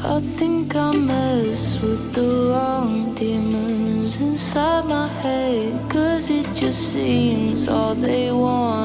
I think I mess with the wrong demons inside my head. Cause it just seems all they want.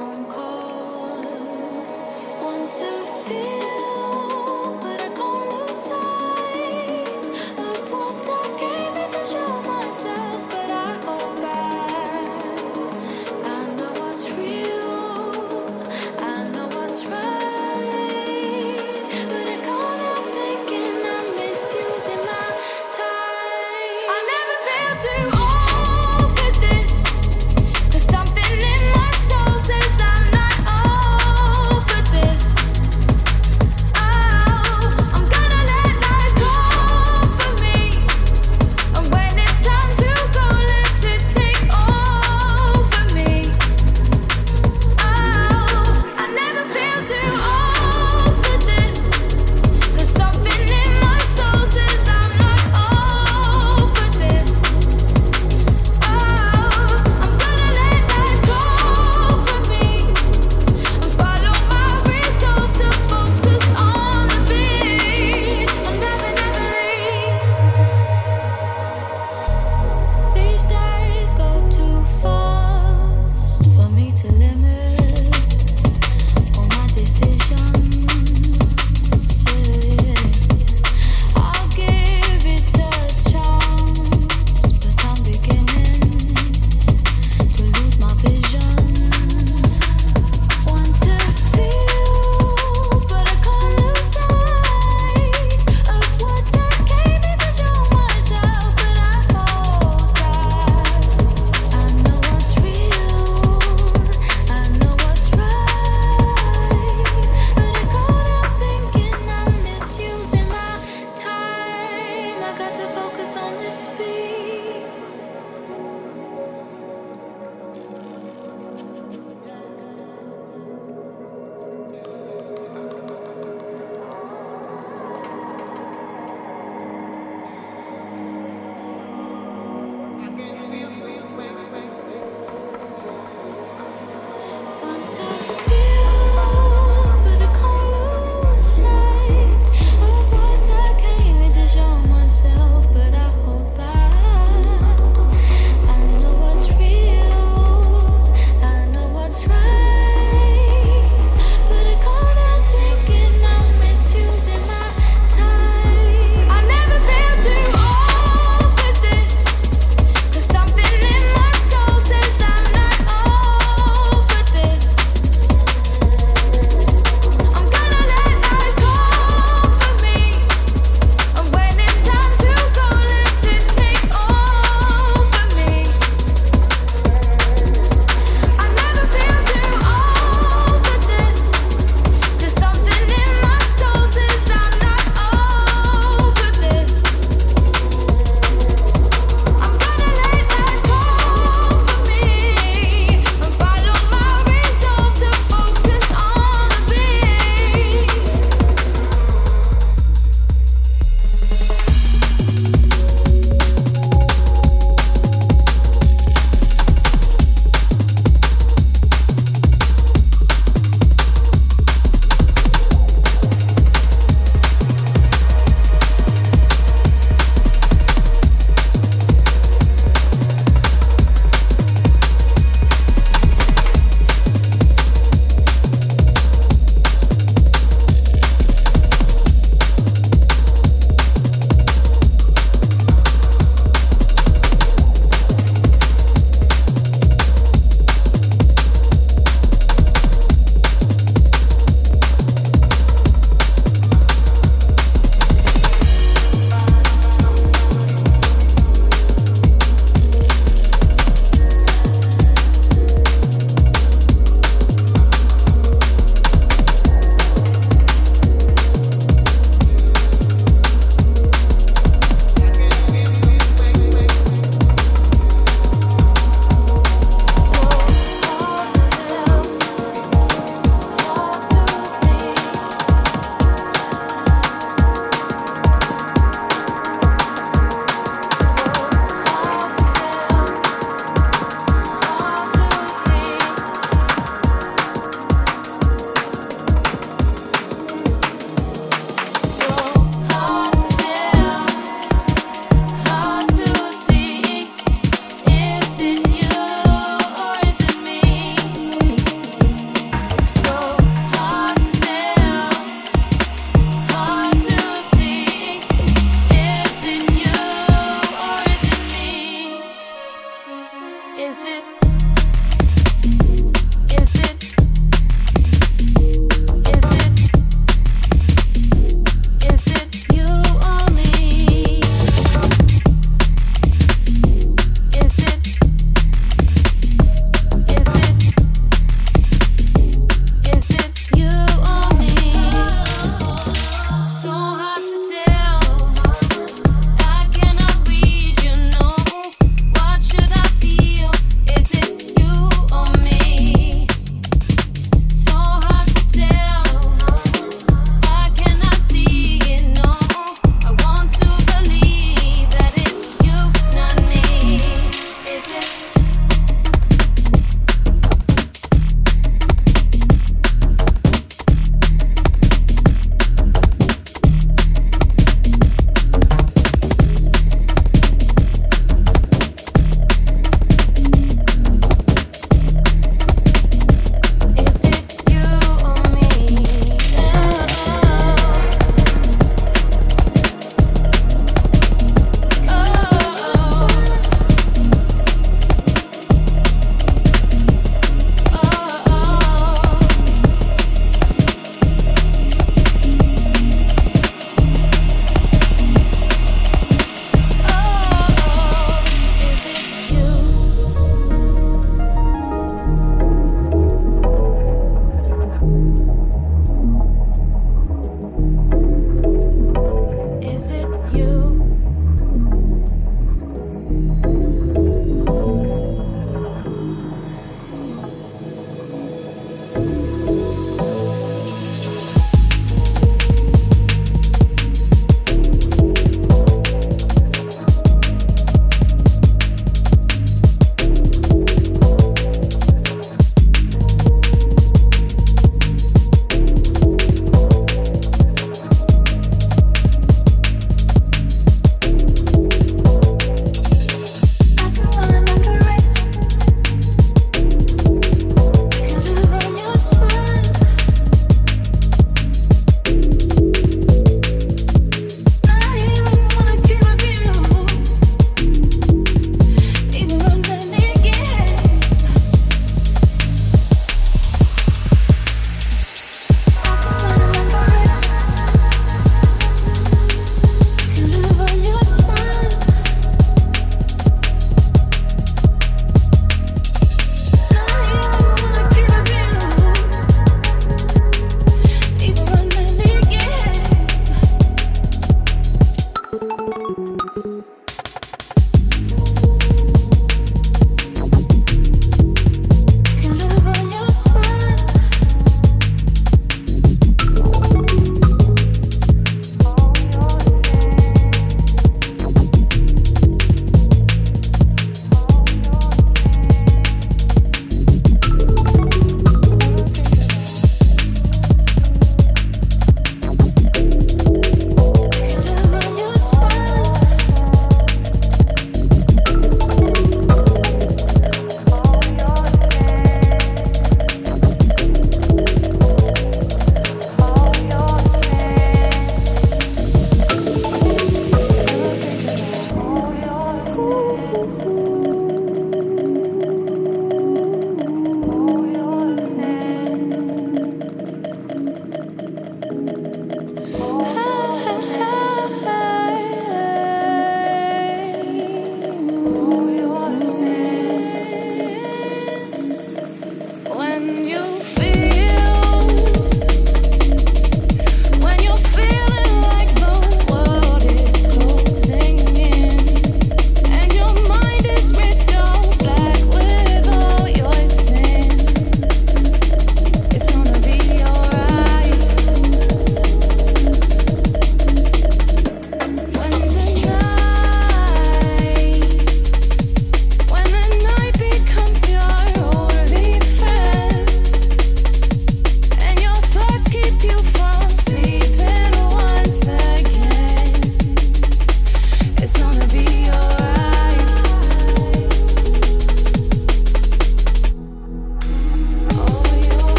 One to feel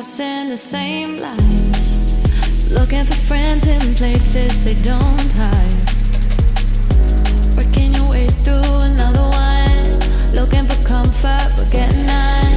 house and the same lights. Looking for friends in places they don't hide. Working your way through another one. Looking for comfort, but getting none.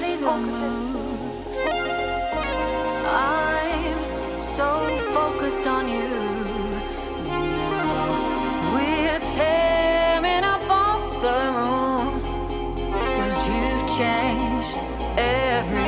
body that moves. I'm so focused on you. We're tearing up all the rules. Cause you've changed everything.